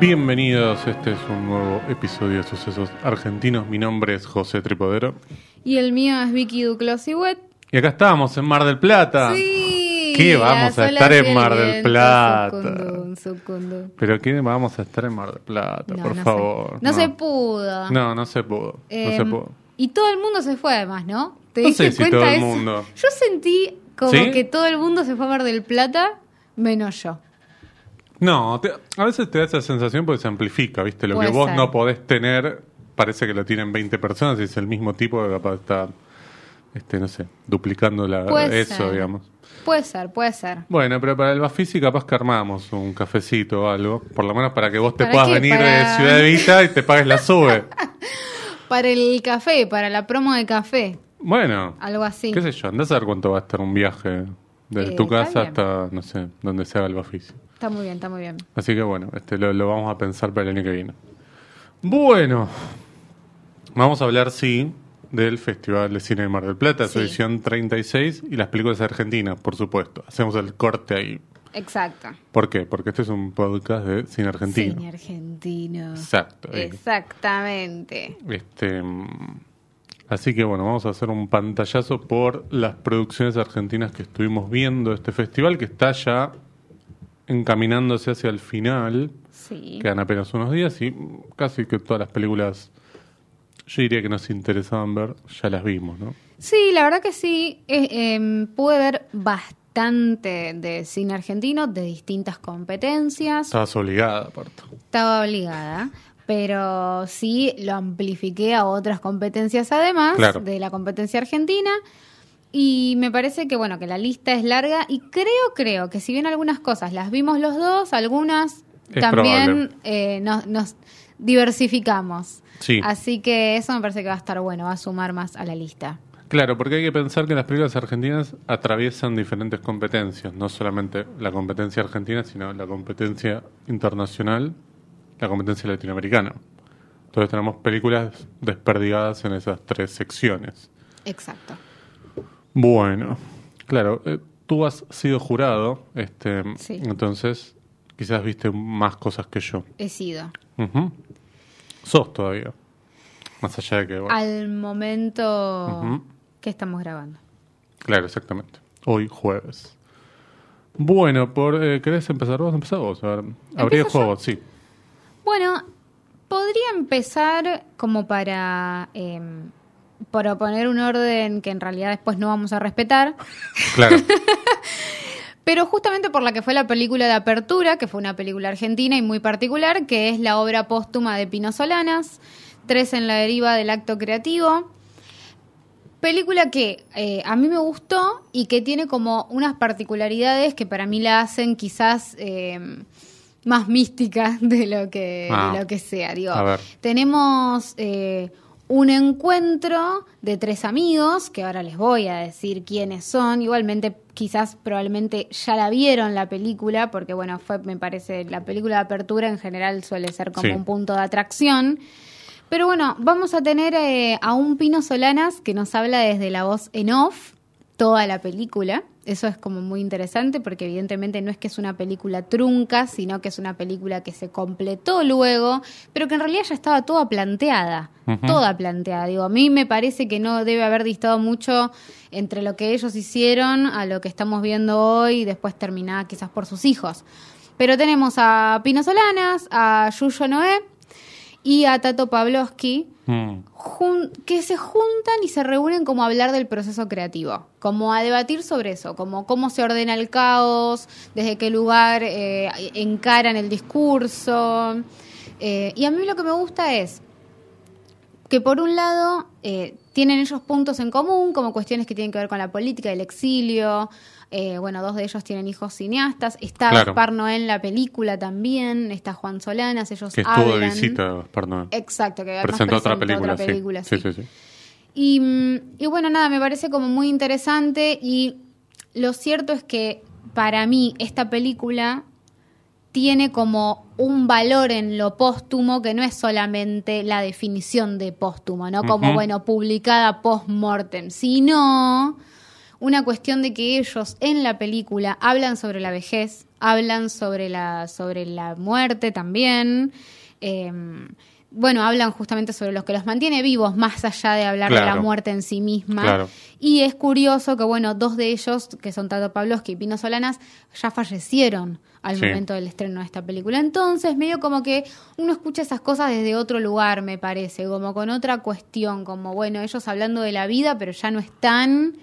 Bienvenidos, este es un nuevo episodio de Sucesos Argentinos. Mi nombre es José Tripodero. Y el mío es Vicky Duclos y acá estamos, en Mar del Plata. Sí. ¿Qué vamos a estar en Mar del Plata? subcondón, subcondón. Pero ¿qué vamos a estar en Mar del Plata? No, por no se- favor. no se pudo. No, no se pudo. no se Em, pudo. Y todo el mundo se fue además, ¿no? ¿Te No diste sé si cuenta todo el eso? mundo. Yo sentí como ¿Sí? que todo el mundo se fue a Mar del Plata, menos yo. No, te- a veces te da esa sensación porque se amplifica, ¿viste? Lo Puede que vos ser. no podés tener parece que lo tienen 20 personas y es el mismo tipo que capaz está, este, no sé, duplicando la, Puede eso, ser. digamos. Puede ser, puede ser. Bueno, pero para el Bafisi capaz que armamos un cafecito o algo, por lo menos para que vos te ¿Para puedas qué? venir de Ciudad Evita y te pagues la sube. Para el café, para la promo de café, Bueno, algo así. qué sé yo, andás a ver cuánto va a estar un viaje desde Eh, tu está casa bien. hasta, no sé, donde se haga el Bafisi. Está muy bien, está muy bien. Así que bueno, este lo, lo vamos a pensar para el año que viene. Bueno, vamos a hablar, sí, del Festival de Cine de Mar del Plata, su Sí. edición 36, y las películas argentinas, por supuesto. Hacemos el corte ahí. Exacto. ¿Por qué? Porque este es un podcast de cine argentino. Cine argentino. Exacto. ahí. Exactamente. Este, así que bueno, vamos a hacer un pantallazo por las producciones argentinas que estuvimos viendo este festival, que está ya encaminándose hacia el final. Sí. Quedan apenas unos días y casi que todas las películas, yo diría que nos interesaban ver, ya las vimos, ¿no? Sí, la verdad que sí. Eh, em, pude ver bastante de cine argentino, de distintas competencias. Estabas obligada, aparte. Estaba obligada. Pero sí lo amplifiqué a otras competencias además Claro. de la competencia argentina. Y me parece que bueno, que la lista es larga y creo, creo que si bien algunas cosas las vimos los dos, algunas Es también eh, nos, nos diversificamos. Sí. Así que eso me parece que va a estar bueno, va a sumar más a la lista. Claro, porque hay que pensar que las películas argentinas atraviesan diferentes competencias, no solamente la competencia argentina, sino la competencia internacional, la competencia latinoamericana. Entonces tenemos películas desperdigadas en esas tres secciones. Exacto. Bueno, claro, eh, tú has sido jurado, este, Sí. entonces quizás viste más cosas que yo. He sido. Sos todavía. Más allá de que... bueno, Al momento que estamos grabando. Claro, exactamente. Hoy jueves. Bueno, por, eh, ¿querés empezar vos? Empezá vos. A ver, abrí el ¿Empiezo juego, sí. Bueno, podría empezar como para eh, proponer un orden que en realidad después no vamos a respetar, Claro. pero justamente por la que fue la película de apertura, que fue una película argentina y muy particular, que es la obra póstuma de Pino Solanas, Tres en la deriva del acto creativo. Película que eh, a mí me gustó y que tiene como unas particularidades que para mí la hacen quizás eh, más mística de lo que, Ah. de lo que sea. Digo, A ver. tenemos eh, un encuentro de tres amigos, que ahora les voy a decir quiénes son. Igualmente, quizás probablemente ya la vieron la película, porque bueno, fue, me parece, la película de apertura en general suele ser como Sí. un punto de atracción. Pero bueno, vamos a tener eh, a un Pino Solanas que nos habla desde la voz en off toda la película. Eso es como muy interesante porque evidentemente no es que es una película trunca, sino que es una película que se completó luego, pero que en realidad ya estaba toda planteada, toda planteada. Digo, a mí me parece que no debe haber distado mucho entre lo que ellos hicieron a lo que estamos viendo hoy y después terminada quizás por sus hijos. Pero tenemos a Pino Solanas, a Yuyo Noé y a Tato Pavlovsky, Mm. jun- que se juntan y se reúnen como a hablar del proceso creativo, como a debatir sobre eso, como cómo se ordena el caos, desde qué lugar eh, encaran el discurso. Eh, y a mí lo que me gusta es que por un lado eh, tienen ellos puntos en común, como cuestiones que tienen que ver con la política, el exilio. Eh, bueno, dos de ellos tienen hijos cineastas. Está Claro. Gaspar Noé en la película también. Está Juan Solanas. Ellos Que estuvo de hablan. visita, perdón. Exacto, que Presentó otra película, otra sí. película, sí. sí. Sí, Y, mm, y bueno, nada, me parece como muy interesante y lo cierto es que para mí esta película tiene como un valor en lo póstumo que no es solamente la definición de póstumo, ¿no? Como, bueno, publicada post-mortem, sino una cuestión de que ellos en la película hablan sobre la vejez, hablan sobre la, sobre la muerte también. Eh, bueno, hablan justamente sobre lo que los mantiene vivos, más allá de hablar de la muerte en sí misma. Claro. Y es curioso que, bueno, dos de ellos, que son Tato Pavlovsky y Pino Solanas, ya fallecieron al Sí. momento del estreno de esta película. Entonces, medio como que uno escucha esas cosas desde otro lugar, me parece, como con otra cuestión, como, bueno, ellos hablando de la vida, pero ya no están.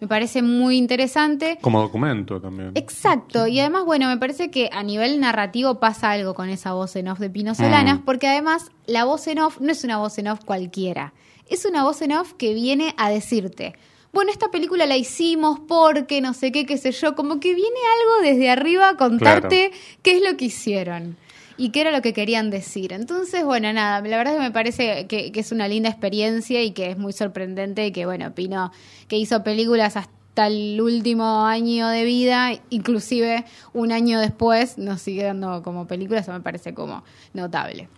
Me parece muy interesante. Como documento también. Exacto, y además, bueno, me parece que a nivel narrativo pasa algo con esa voz en off de Pino Solanas, Mm. porque además la voz en off no es una voz en off cualquiera, es una voz en off que viene a decirte, bueno, esta película la hicimos porque no sé qué, qué sé yo, como que viene algo desde arriba a contarte qué es lo que hicieron. Y qué era lo que querían decir. Entonces, bueno, nada, la verdad es que me parece que, que es una linda experiencia y que es muy sorprendente que, bueno, Pino, que hizo películas hasta el último año de vida, inclusive un año después, nos sigue dando como película, eso me parece como notable.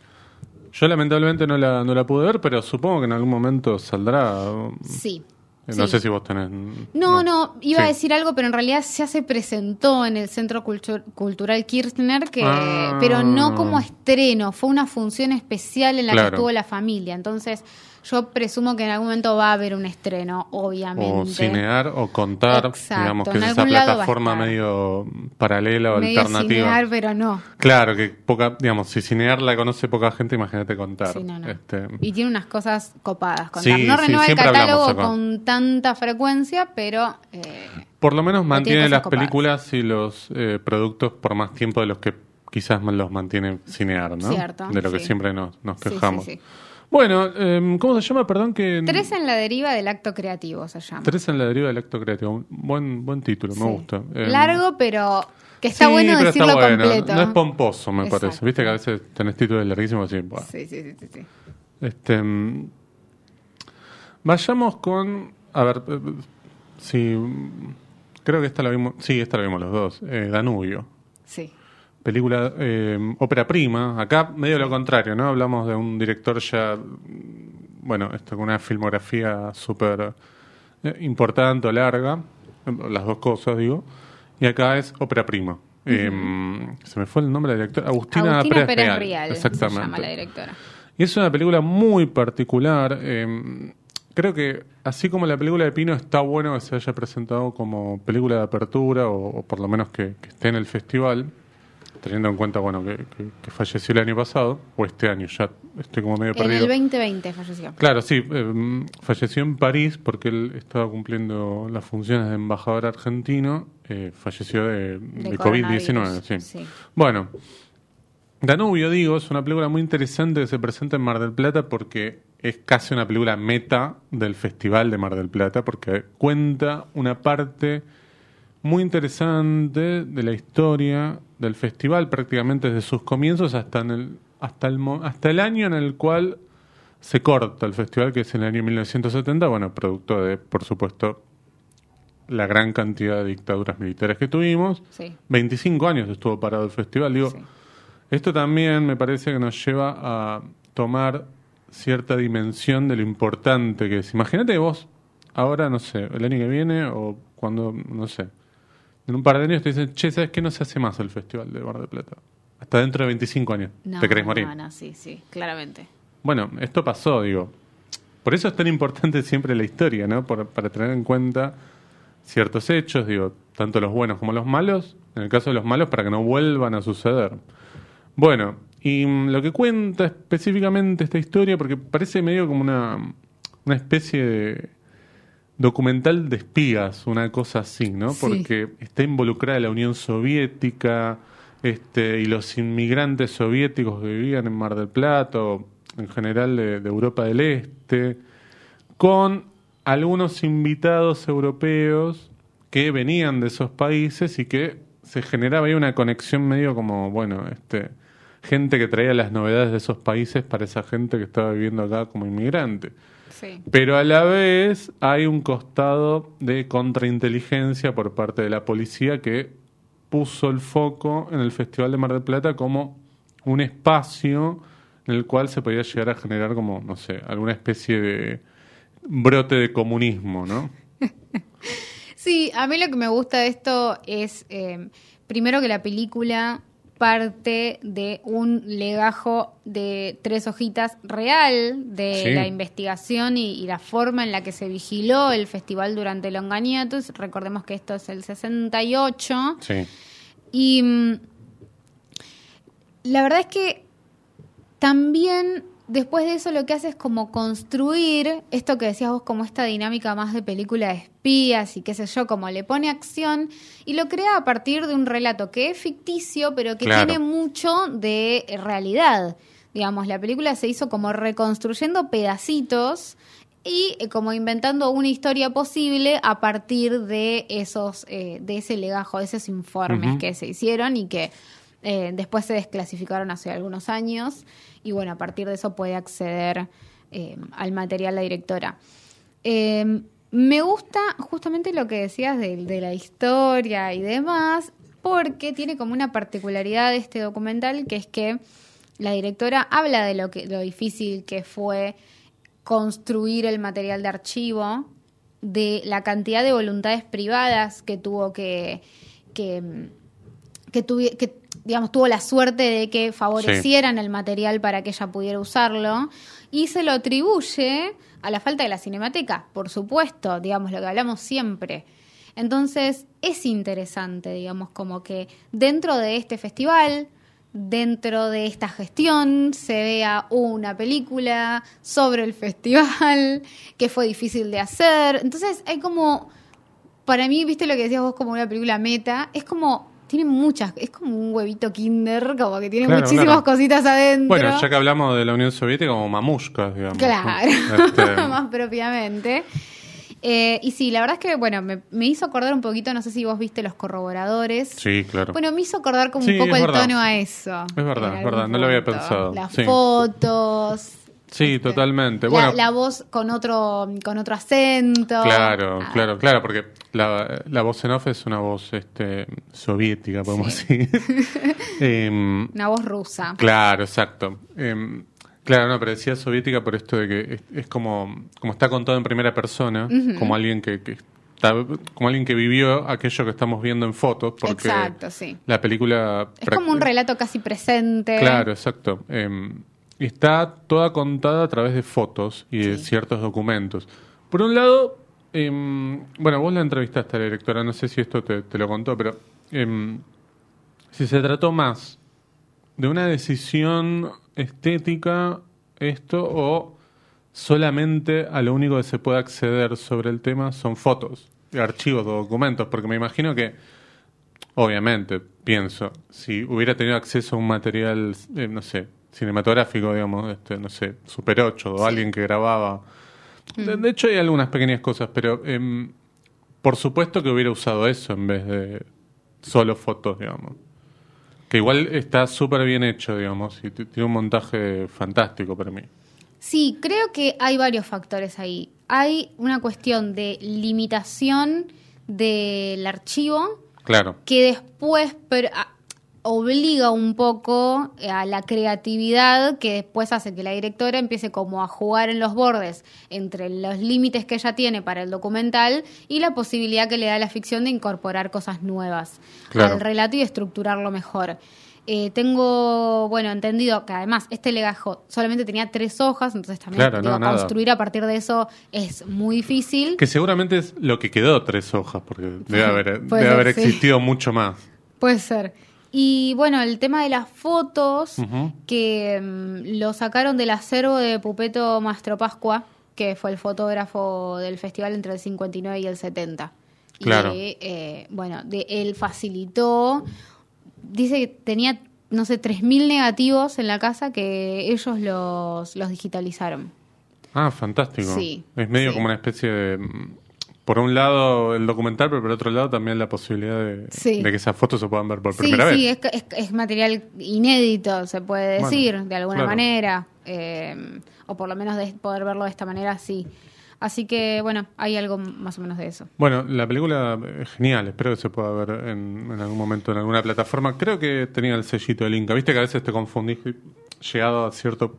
Yo lamentablemente no la, no la pude ver, pero supongo que en algún momento saldrá. Sí. No sí. sé si vos tenés. No, no, iba a decir algo, pero en realidad ya se presentó en el Centro Cultu- Cultural Kirchner, que, Ah. pero no como estreno, fue una función especial en la Claro. que estuvo la familia. Entonces, yo presumo que en algún momento va a haber un estreno, obviamente. O cinear o contar, Exacto, digamos que en es esa plataforma medio paralela o Medio alternativa. cinear, pero no. Claro, que poca, digamos, si cinear la conoce poca gente, imagínate contar. Sí, no, no. Este, Y tiene unas cosas copadas. Contar. Sí, no renueva el catálogo con tanta frecuencia, pero eh, por lo menos mantiene las copadas. películas y los eh, productos por más tiempo de los que quizás los mantiene cinear, ¿no? Cierto, de lo que sí. siempre nos, nos Sí, sí, quejamos. sí. Bueno, eh, ¿cómo se llama? Perdón que... tres en la deriva del acto creativo se llama. Tres en la deriva del acto creativo. Buen, buen título, me gusta. Eh, Largo, pero que está sí, bueno pero está decirlo bueno. completo. No es pomposo, me Exacto. parece. Viste que a veces tenés títulos larguísimos así. buah. Sí, sí, sí, sí, sí. Este, mm, vayamos con. A ver, eh, mm, Creo que esta la vimos. Sí, esta la vimos los dos. eh, Danubio. Sí. Película, eh, ópera prima. Acá, medio lo contrario, ¿no? Hablamos de un director ya. Bueno, esto con una filmografía súper eh, importante o larga. Las dos cosas, digo. Y acá es ópera prima. Eh, se me fue el nombre de la directora. Agustina, Agustina Pérez, Pérez Real. Exactamente. se llama la directora. Y es una película muy particular. eh, creo que así como la película de Pino está bueno que se haya presentado como película de apertura o, o por lo menos que, que esté en el festival, teniendo en cuenta bueno que, que- que falleció el año pasado, o este año, ya estoy como medio En perdido. el 2020 falleció. Claro, sí, eh, falleció en París porque él estaba cumpliendo las funciones de embajador argentino, eh, falleció de, De de COVID-19. coronavirus, Sí. sí. Bueno, Danubio, digo, es una película muy interesante que se presenta en Mar del Plata porque es casi una película meta del Festival de Mar del Plata porque cuenta una parte muy interesante de la historia del festival prácticamente desde sus comienzos hasta en el hasta el hasta el año en el cual se corta el festival que es el año 1970 bueno producto de por supuesto la gran cantidad de dictaduras militares que tuvimos Sí. 25 años estuvo parado el festival digo Sí. esto también me parece que nos lleva a tomar cierta dimensión de lo importante que es. Imagínate que vos, ahora, no sé, el año que viene o cuando, no sé, en un par de años te dicen, che, ¿sabes qué? No se hace más el Festival de Mar del Plata. Hasta dentro de 25 años. No, ¿Te querés morir? No, no, sí, sí, claramente. Bueno, esto pasó, digo. Por eso es tan importante siempre la historia, ¿no? Por- para tener en cuenta ciertos hechos, digo, tanto los buenos como los malos, en el caso de los malos, para que no vuelvan a suceder. Bueno, y mm, lo que cuenta específicamente esta historia, porque parece medio como una, una especie de documental de espías, una cosa así, ¿no? Sí. Porque está involucrada la Unión Soviética este, y los inmigrantes soviéticos que vivían en Mar del Plata, o en general de, de Europa del Este, con algunos invitados europeos que venían de esos países y que se generaba ahí una conexión medio como, bueno, este, gente que traía las novedades de esos países para esa gente que estaba viviendo acá como inmigrante. Sí. Pero a la vez hay un costado de contrainteligencia por parte de la policía que puso el foco en el Festival de Mar del Plata como un espacio en el cual se podía llegar a generar como, no sé, alguna especie de brote de comunismo, ¿no? Sí, a mí lo que me gusta de esto es, eh, primero que la película parte de un legajo de tres hojitas real de Sí. la investigación y, y la forma en la que se vigiló el festival durante Longaniatus. Recordemos que esto es el 68. Sí. Y mm, la verdad es que también después de eso lo que hace es como construir esto que decías vos, como esta dinámica más de película de espías y qué sé yo, como le pone acción y lo crea a partir de un relato que es ficticio, pero que Claro. tiene mucho de realidad. Digamos, la película se hizo como reconstruyendo pedacitos y eh, como inventando una historia posible a partir de esos eh, de ese legajo, de esos informes que se hicieron y que eh, después se desclasificaron hace algunos años y bueno, a partir de eso puede acceder eh, al material la directora. Eh, me gusta justamente lo que decías de, la historia y demás, porque tiene como una particularidad de este documental, que es que la directora habla de lo, que, lo difícil que fue construir el material de archivo, de la cantidad de voluntades privadas que tuvo que, que, que, digamos, tuvo la suerte de que favorecieran el material para que ella pudiera usarlo y se lo atribuye a la falta de la cinemateca, por supuesto, digamos, lo que hablamos siempre. Entonces, es interesante, digamos, como que dentro de este festival, dentro de esta gestión, se vea una película sobre el festival, que fue difícil de hacer. Entonces, hay como para mí, viste lo que decías vos como una película meta, es como, tiene muchas, es como un huevito kinder, como que tiene Claro, muchísimas claro. cositas adentro. Bueno, ya que hablamos de la Unión Soviética, como mamushkas, digamos. Claro, Este, más propiamente. Eh, y sí, la verdad es que, bueno, me, me hizo acordar un poquito, no sé si vos viste los corroboradores. sí, claro. Bueno, me hizo acordar como Sí, un poco el verdad. tono a eso. Es verdad, es verdad, no lo había pensado, Las sí. fotos. Sí, este, totalmente. La, Bueno, la voz con otro, con otro acento. Claro, Ah, claro, claro, porque la, la voz en off es una voz este, soviética, podemos Sí. decir. Em, Una voz rusa. claro, exacto. Em, claro, no, pero decía soviética por esto de que es, es como, como está contado en primera persona, como alguien que, que está, como alguien que vivió aquello que estamos viendo en fotos, porque Exacto, sí. la película Es como un relato casi presente. Claro, exacto. Em, está toda contada a través de fotos y de Sí. ciertos documentos. Por un lado, em, bueno, vos la entrevistaste a la directora, no sé si esto te, te lo contó, pero em, si se trató más de una decisión estética esto o solamente a lo único que se puede acceder sobre el tema son fotos, archivos o documentos, porque me imagino que Obviamente, pienso, si hubiera tenido acceso a un material, eh, no sé, cinematográfico, digamos, este, no sé, Super 8 o alguien que grababa. De, de hecho, hay algunas pequeñas cosas, pero em, por supuesto que hubiera usado eso en vez de solo fotos, digamos. Que igual está súper bien hecho, digamos, y tiene un montaje fantástico para mí. Sí, creo que hay varios factores ahí. Hay una cuestión de limitación del archivo Claro, que después per- a- obliga un poco a la creatividad que después hace que la directora empiece como a jugar en los bordes entre los límites que ella tiene para el documental y la posibilidad que le da la ficción de incorporar cosas nuevas Claro. al relato y estructurarlo mejor. Eh, tengo, bueno, entendido que además este legajo solamente tenía tres hojas, entonces también Claro, digo, no, nada. construir a partir de eso es muy difícil. que seguramente es lo que quedó tres hojas, porque debe haber, debe ser, haber sí. existido mucho más. Puede ser. Y bueno, el tema de las fotos, que mm, lo sacaron del acervo de Pupeto Mastro Pascua, que fue el fotógrafo del festival entre el 59 y el 70. Claro. Y eh, bueno, de, él facilitó, dice que tenía, no sé, 3.000 negativos en la casa que ellos los, los digitalizaron. Ah, fantástico. Sí, Es medio sí. como una especie de... Por un lado el documental, pero por otro lado también la posibilidad de, Sí. de que esas fotos se puedan ver por Sí, primera sí, vez. es, es, es material inédito, se puede Bueno, decir, de alguna claro. manera. eh, o por lo menos de poder verlo de esta manera, sí. Así que, bueno, hay algo más o menos de eso. Bueno, la película es genial, espero que se pueda ver en, en algún momento en alguna plataforma. Creo que tenía el sellito del Inca. Viste que a veces te confundís llegado a cierto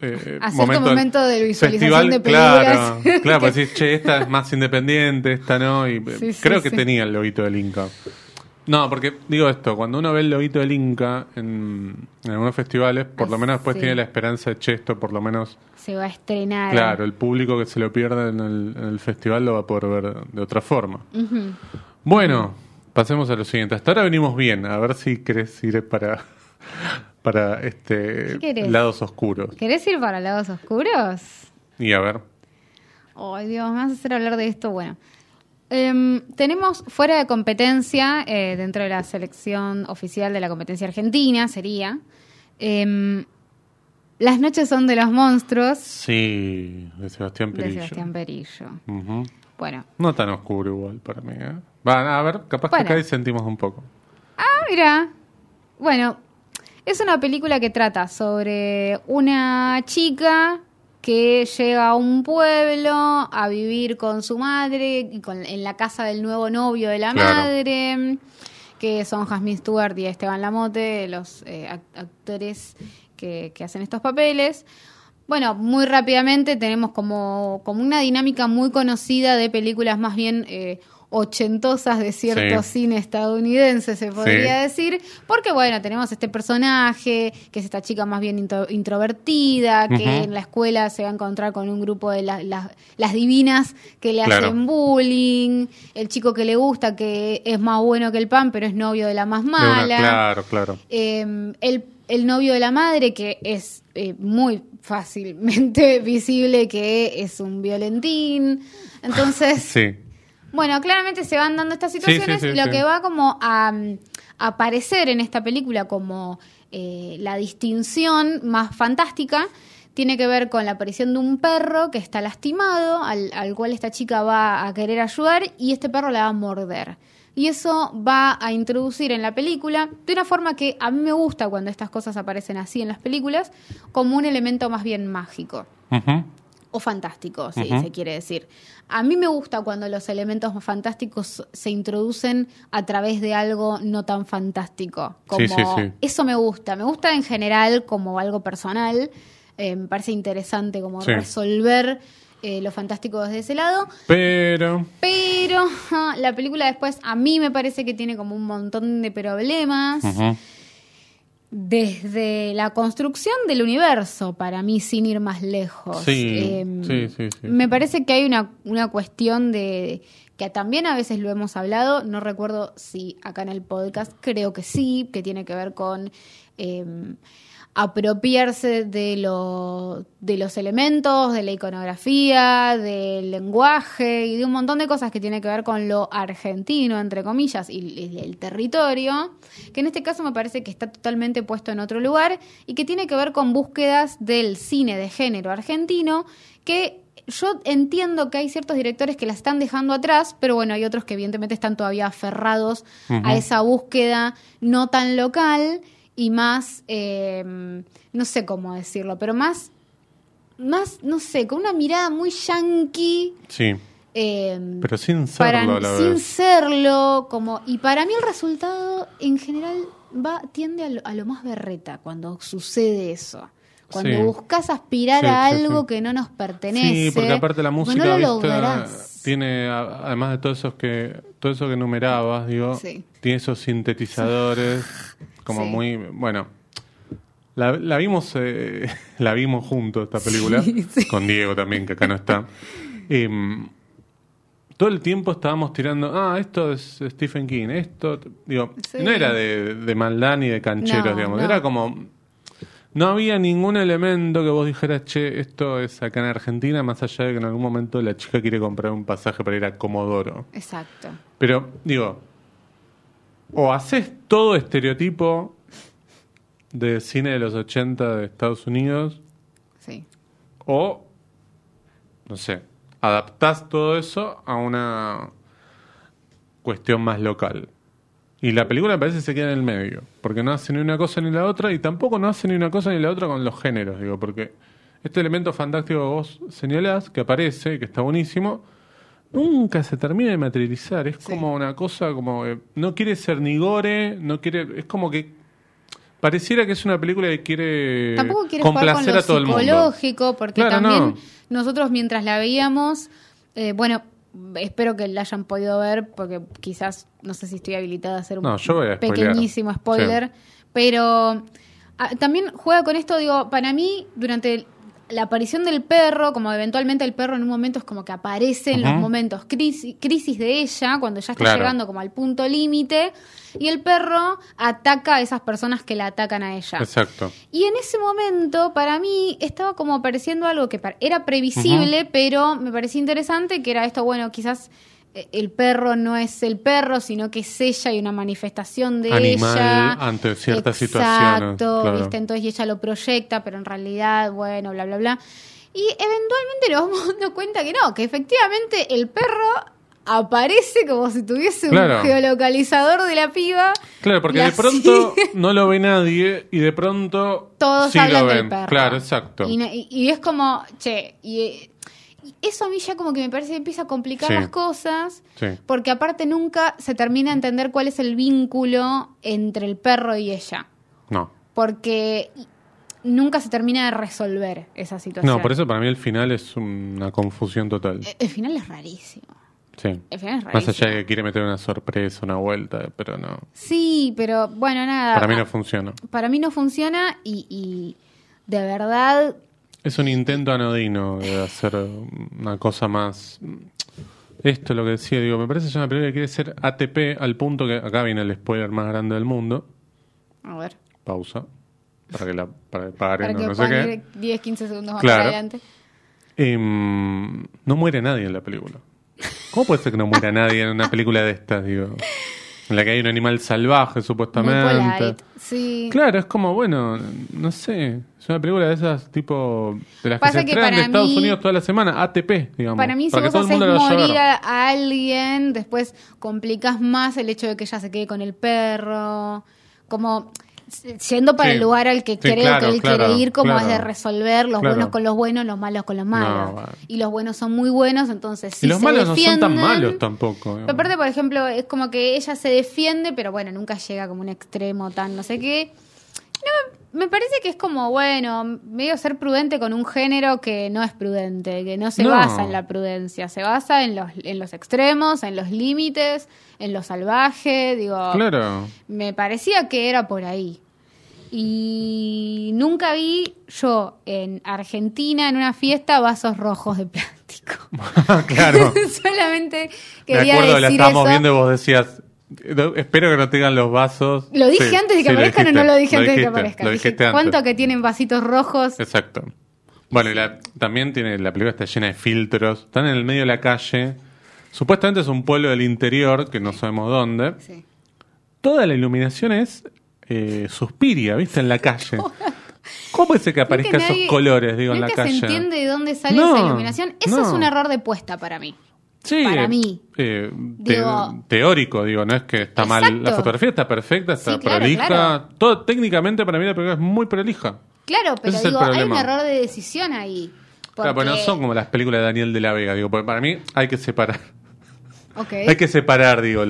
eh, A cierto momento de visualización de claro, películas. claro, pues decís, che, esta es más independiente, esta no, y eh, sí, creo que sí. tenía el lobito del Inca. No, porque digo esto, cuando uno ve el lobito del Inca en, en algunos festivales, por lo menos después tiene la esperanza de, che, esto por lo menos, Se va a estrenar. claro, el público que se lo pierde en el, en el festival lo va a poder ver de otra forma. Bueno, pasemos a lo siguiente. Hasta ahora venimos bien, a ver si querés ir para, para este lados oscuros. ¿Querés ir para lados oscuros? Y a ver. Ay, Dios, me vas a hacer hablar de esto. Bueno, Em, tenemos fuera de competencia, eh, dentro de la selección oficial de la competencia argentina, sería. em, Las noches son de los monstruos Sí, de Sebastián de Perillo. Sebastián Perillo. Bueno, No tan oscuro igual para mí. ¿eh? Va, a ver, capaz Bueno. que acá sentimos un poco. Ah, mira. Bueno, es una película que trata sobre una chica que llega a un pueblo a vivir con su madre y con- en la casa del nuevo novio de la Claro. madre, que son Jasmine Stewart y Esteban Lamote, los eh, act- actores que, que hacen estos papeles. Bueno, muy rápidamente tenemos como, como una dinámica muy conocida de películas más bien eh, ochentosas de cierto Sí. cine estadounidense, se podría Sí. decir, porque bueno, tenemos este personaje, que es esta chica más bien intro- introvertida, que en la escuela se va a encontrar con un grupo de la- las- las divinas que le Claro. hacen bullying, el chico que le gusta, que es más bueno que el pan, pero es novio de la más una- mala. claro, claro. Eh, el, el novio de la madre, que es eh, muy fácilmente visible que es un violentín. Entonces, Sí. Bueno, claramente se van dando estas situaciones sí, sí, y lo que va como a, mm, aparecer en esta película como eh, la distinción más fantástica tiene que ver con la aparición de un perro que está lastimado, al, al cual esta chica va a querer ayudar y este perro la va a morder. Y eso va a introducir en la película de una forma que a mí me gusta cuando estas cosas aparecen así en las películas, como un elemento más bien mágico. O fantástico, si se quiere decir. A mí me gusta cuando los elementos fantásticos se introducen a través de algo no tan fantástico. Como Sí, sí, sí. Eso me gusta. Me gusta en general como algo personal. Eh, me parece interesante como resolver eh, lo fantástico desde ese lado. Pero. Pero la película después a mí me parece que tiene como un montón de problemas. Desde la construcción del universo, para mí, sin ir más lejos. Sí, Em, sí, sí, sí. Me parece que hay una, una cuestión de que también a veces lo hemos hablado, no recuerdo si acá en el podcast, creo que sí, que tiene que ver con em, apropiarse de, lo, de los elementos, de la iconografía, del lenguaje y de un montón de cosas que tiene que ver con lo argentino, entre comillas, y, y el territorio, que en este caso me parece que está totalmente puesto en otro lugar y que tiene que ver con búsquedas del cine de género argentino que yo entiendo que hay ciertos directores que la están dejando atrás, pero bueno, hay otros que evidentemente están todavía aferrados a esa búsqueda no tan local y más, eh, no sé cómo decirlo, pero más, más, no sé, con una mirada muy yankee. Sí. eh, Pero sin para- serlo, a la sin vez. serlo, como, y para mí el resultado en general va, tiende a lo, a lo más berreta cuando sucede eso. Cuando Sí. buscas aspirar Sí, a algo sí. que no nos pertenece. Sí, porque aparte la música no lo tiene, además de todo eso que todo eso que numerabas, digo, tiene esos sintetizadores como Sí. muy, bueno, la, la vimos eh, la vimos juntos esta película Sí, sí. con Diego también que acá no está. Em, todo el tiempo estábamos tirando, ah, esto es Stephen King, esto, digo, no era de, de maldad ni de cancheros, No, digamos, no. era como no había ningún elemento que vos dijeras, che, esto es acá en Argentina, más allá de que en algún momento la chica quiere comprar un pasaje para ir a Comodoro. Exacto. Pero, digo, o haces todo estereotipo de cine de los 80 de Estados Unidos, Sí. o, no sé, adaptás todo eso a una cuestión más local. Y la película me parece que se queda en el medio, porque no hace ni una cosa ni la otra, y tampoco no hace ni una cosa ni la otra con los géneros, digo, porque este elemento fantástico que vos señalás, que aparece, y que está buenísimo, nunca se termina de materializar. Es Sí. como una cosa como. eh, no quiere ser ni gore, no quiere. Es como que. pareciera que es una película que quiere Tampoco quiere jugar con complacer lo a todo el mundo. psicológico, porque Claro, también no. nosotros mientras la veíamos, eh, bueno, espero que la hayan podido ver, porque quizás, no sé si estoy habilitada a hacer un No, a pequeñísimo spoiler, Sí. pero ah, también juega con esto, digo, para mí, durante el- la aparición del perro, como eventualmente el perro en un momento es como que aparece en los momentos crisis, crisis de ella, cuando ya está Claro. llegando como al punto límite, y el perro ataca a esas personas que la atacan a ella. Exacto. Y en ese momento, para mí, estaba como apareciendo algo que era previsible, pero me parecía interesante, que era esto, bueno, quizás el perro no es el perro, sino que es ella y una manifestación de Animal ella. ante ciertas situaciones, Exacto, claro. ¿viste? Entonces y ella lo proyecta, pero en realidad, bueno, bla, bla, bla. Y eventualmente nos vamos dando cuenta que no, que efectivamente el perro aparece como si tuviese Claro. un geolocalizador de la piba. Claro, porque de pronto sigue. no lo ve nadie y de pronto todos sí hablan lo del ven. perro. Claro, exacto. Y, y- y es como, che, y eso a mí ya como que me parece que empieza a complicar Sí. las cosas, Sí. porque aparte nunca se termina de entender cuál es el vínculo entre el perro y ella, No. porque nunca se termina de resolver esa situación. No, por eso para mí el final es una confusión total. Eh, El final es rarísimo. Sí. El final es Más rarísimo. allá de que quiere meter una sorpresa, una vuelta, pero no. Sí, pero bueno, nada. Para mí ah, no funciona. para mí no funciona y, y de verdad Es un intento anodino de hacer una cosa más. Esto es lo que decía, digo, me parece que es una película que quiere ser ATP al punto que acá viene el spoiler más grande del mundo. A ver, Pausa. Para que la para que paren para o que no sé qué. ir 10, 15 segundos más Claro. para adelante. Em, no muere nadie en la película. ¿Cómo puede ser que no muera nadie en una película de estas, digo? En la que hay un animal salvaje, Muy supuestamente. polite. Sí. Claro, es como, bueno, no sé. Es una película de esas tipo. de las que Pasa se que estrenan de Estados mí- Unidos toda la semana, ATP, digamos. Para mí, si vos todo el haces mundo morir a, a alguien, después complicas más el hecho de que ella se quede con el perro. Como yendo para Sí. el lugar al que Sí, creo claro, que él claro, quiere ir, como claro. es de resolver los buenos con los buenos, los malos con los malos. No. Y los buenos son muy buenos, entonces sí y los se malos no son tan malos tampoco. Pero aparte, por ejemplo, es como que ella se defiende, pero bueno, nunca llega como un extremo tan no sé qué. No, me parece que es como, bueno, medio ser prudente con un género que no es prudente, que no se No. basa en la prudencia, se basa en los, en los extremos, en los límites, en lo salvaje, digo, Claro. me parecía que era por ahí. Y nunca vi yo en Argentina, en una fiesta, vasos rojos de plástico. claro. Solamente Me quería acuerdo que la estábamos eso. viendo y vos decías. "No, Espero que no tengan los vasos. ¿Lo dije Sí, antes de que sí, aparezcan o no lo dije lo antes de que aparezcan? Lo Dije, dijiste antes. ¿Cuánto que tienen vasitos rojos? Exacto. Bueno, y la- también tiene la película está llena de filtros. Están en el medio de la calle. Supuestamente es un pueblo del interior, que no sabemos dónde. Sí. Toda la iluminación es eh, suspiria, ¿viste? En la calle. ¿Cómo es que aparezcan esos colores, digo, en la calle? se entiende de dónde sale No, esa iluminación. Eso no. es un error de puesta para mí. Sí, para eh, mí. eh, te- Digo- teórico, digo, no es que está mal. La fotografía está perfecta, está Sí, claro, prolija. claro. Todo, técnicamente para mí la película es muy prolija. Claro, pero Ese digo, hay un error de decisión ahí. Claro, pero no porque- son como las películas de Daniel de la Vega, digo, porque para mí hay que separar. Hay que separar, digo,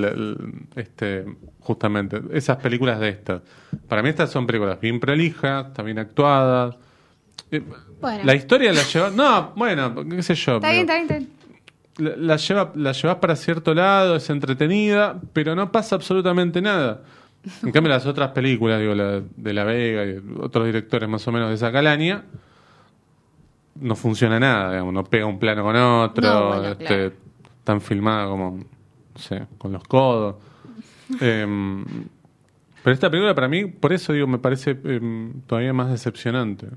este, justamente, esas películas de estas. Para mí estas son películas bien prolijas, bien actuadas. Eh, Bueno. La historia la lleva... No, bueno, qué sé yo. Está bien, está bien, está bien. La, lleva, la llevas para cierto lado, es entretenida, pero no pasa absolutamente nada. En cambio, las otras películas, digo, la de La Vega y otros directores más o menos de esa calaña, no funciona nada, digamos, no pega un plano con otro, No, bueno, este, claro. tan filmada como, no sé, con los codos. Em, pero esta película para mí, por eso digo, me parece em, todavía más decepcionante.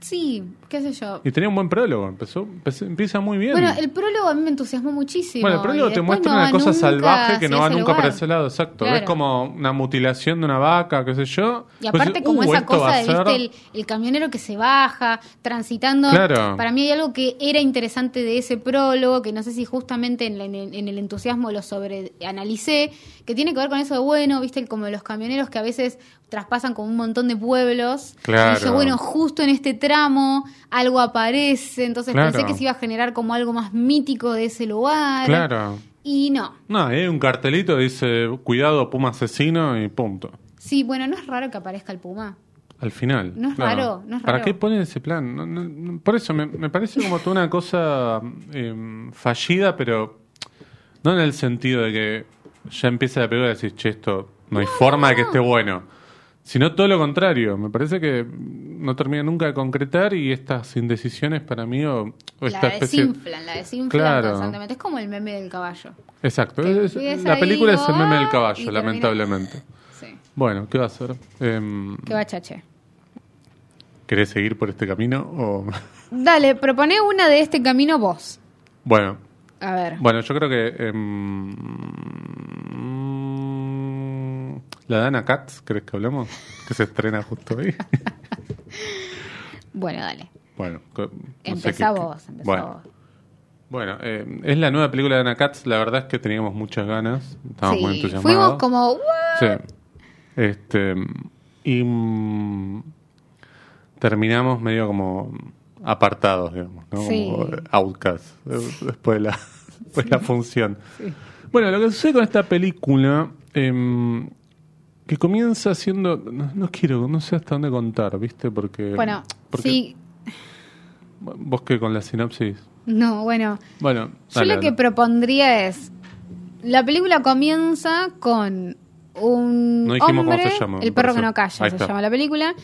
Sí, qué sé yo. Y tenía un buen prólogo, empezó, empezó- empieza muy bien. Bueno, el prólogo a mí me entusiasmó muchísimo. Bueno, el prólogo y te después muestra no una cosa nunca salvaje que no va ese nunca lugar. ese lado, exacto. Claro. Es como una mutilación de una vaca, qué sé yo. Y Pues, aparte como uh, esa esto va cosa a de, ser- viste, el, el camionero que se baja, transitando. Claro. Para mí hay algo que era interesante de ese prólogo, que no sé si justamente en, la- en el- en el entusiasmo lo sobreanalicé, que tiene que ver con eso de, bueno, viste, como los camioneros que a veces traspasan como un montón de pueblos. Claro. Y yo, bueno, justo en este tramo algo aparece, entonces Claro. pensé que se iba a generar como algo más mítico de ese lugar. Claro. Y no. No, hay un cartelito que dice, cuidado, puma asesino y punto. Sí, bueno, no es raro que aparezca el puma. Al final. No es raro, no es ¿Para raro. qué ponen ese plan? No, no, no, por eso me, me parece como toda una cosa eh, fallida, pero no en el sentido de que ya empieza la película y decís, che, esto no hay forma de que esté bueno. Sino todo lo contrario. Me parece que no termina nunca de concretar y estas indecisiones para mí o, o La esta especie... desinflan, la desinflan Claro. constantemente. Es como el meme del caballo. Exacto. Es- la película es el meme del ¡ah! caballo, lamentablemente. Sí. Bueno, ¿qué va a hacer? Em, Qué bachache. ¿Querés seguir por este camino? O... Dale, propone una de este camino vos. bueno, A ver. Bueno, yo creo que. em, la de Ana Katz, ¿crees que hablemos? Que se estrena justo hoy. Bueno, dale. bueno, no Empezá vos, empezá bueno, vos. bueno eh, es la nueva película de Ana Katz. La verdad es que teníamos muchas ganas. Estábamos muy Sí, entusiasmados. fuimos como... "What?". Sí. Este, y mm, terminamos medio como apartados, digamos, ¿no? Sí. Como outcast eh, después de la, después de la función. Bueno, lo que sucede con esta película, em, que comienza siendo, no, no quiero, no sé hasta dónde contar, ¿viste? Porque, Bueno, porque sí. vos que con la sinopsis. No, bueno. Bueno, Yo dale, lo que propondría es... La película comienza con un No dijimos cómo hombre, se llama, el perro que no calla, Ahí se está. llama la película.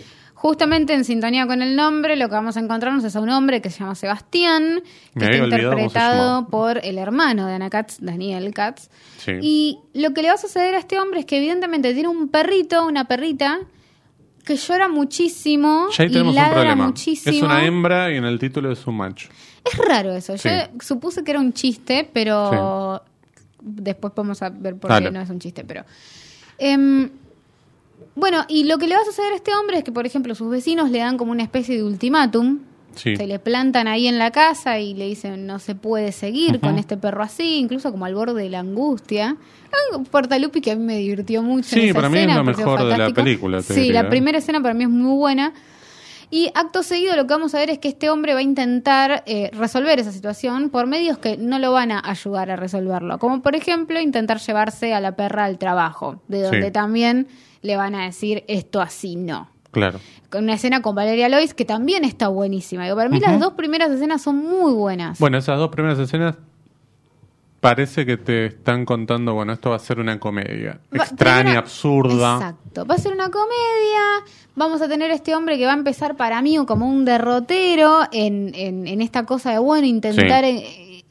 Justamente en sintonía con el nombre, lo que vamos a encontrarnos es a un hombre que se llama Sebastián, que está interpretado por el hermano de Ana Katz, Daniel Katz. Sí. Y lo que le va a suceder a este hombre es que evidentemente tiene un perrito, una perrita, que llora muchísimo Ya ahí y tenemos un problema. muchísimo. Es una hembra y en el título es un macho. Es raro eso. Sí. Yo supuse que era un chiste, pero después podemos a ver por Dale. qué no es un chiste. Pero Em, bueno, y lo que le va a suceder a este hombre es que, por ejemplo, sus vecinos le dan como una especie de ultimátum. Sí. Se le plantan ahí en la casa y le dicen no se puede seguir con este perro así, incluso como al borde de la angustia. Ah, Portalupi que a mí me divirtió mucho. Sí, en esa para mí es lo mejor de la película, Sí, diría, la primera escena para mí es muy buena. Y acto seguido lo que vamos a ver es que este hombre va a intentar eh, resolver esa situación por medios que no lo van a ayudar a resolverlo. Como por ejemplo intentar llevarse a la perra al trabajo, de donde Sí. también le van a decir esto así no. Claro. Con una escena con Valeria Lois que también está buenísima. Digo, para mí las dos primeras escenas son muy buenas. Bueno, esas dos primeras escenas parece que te están contando, bueno, esto va a ser una comedia. Va- Extraña, absurda. Exacto. Va a ser una comedia. Vamos a tener este hombre que va a empezar para mí como un derrotero en, en, en esta cosa de, bueno, intentar eh,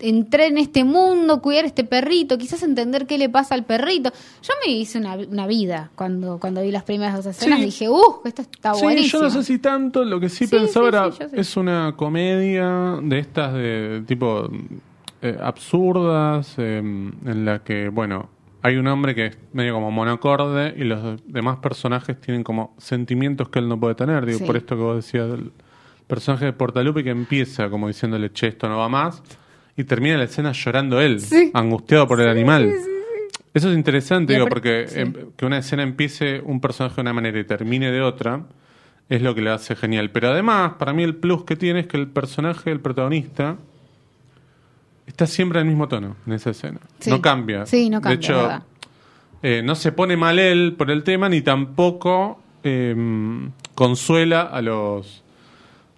entrar en este mundo, cuidar este perrito, quizás entender qué le pasa al perrito. Yo me hice una, una vida cuando, cuando vi las primeras dos escenas. Sí. Dije, uh, esto está Sí, buenísimo. yo no sé si tanto, lo que sí, Sí, pensaba sí, era, sí, es una comedia de estas de tipo eh, absurdas, eh, en la que, bueno, hay un hombre que es medio como monocorde y los demás personajes tienen como sentimientos que él no puede tener. Digo, Sí. por esto que vos decías del personaje de Portalupe que empieza como diciéndole, che, esto no va más, y termina la escena llorando él, Sí. angustiado por el animal. Eso es interesante, digo, porque em, que una escena empiece un personaje de una manera y termine de otra, es lo que le hace genial. Pero además, para mí el plus que tiene es que el personaje, el protagonista, está siempre al mismo tono en esa escena. Sí. No cambia. Sí, no cambia, De hecho, eh, no se pone mal él por el tema, ni tampoco em, consuela a los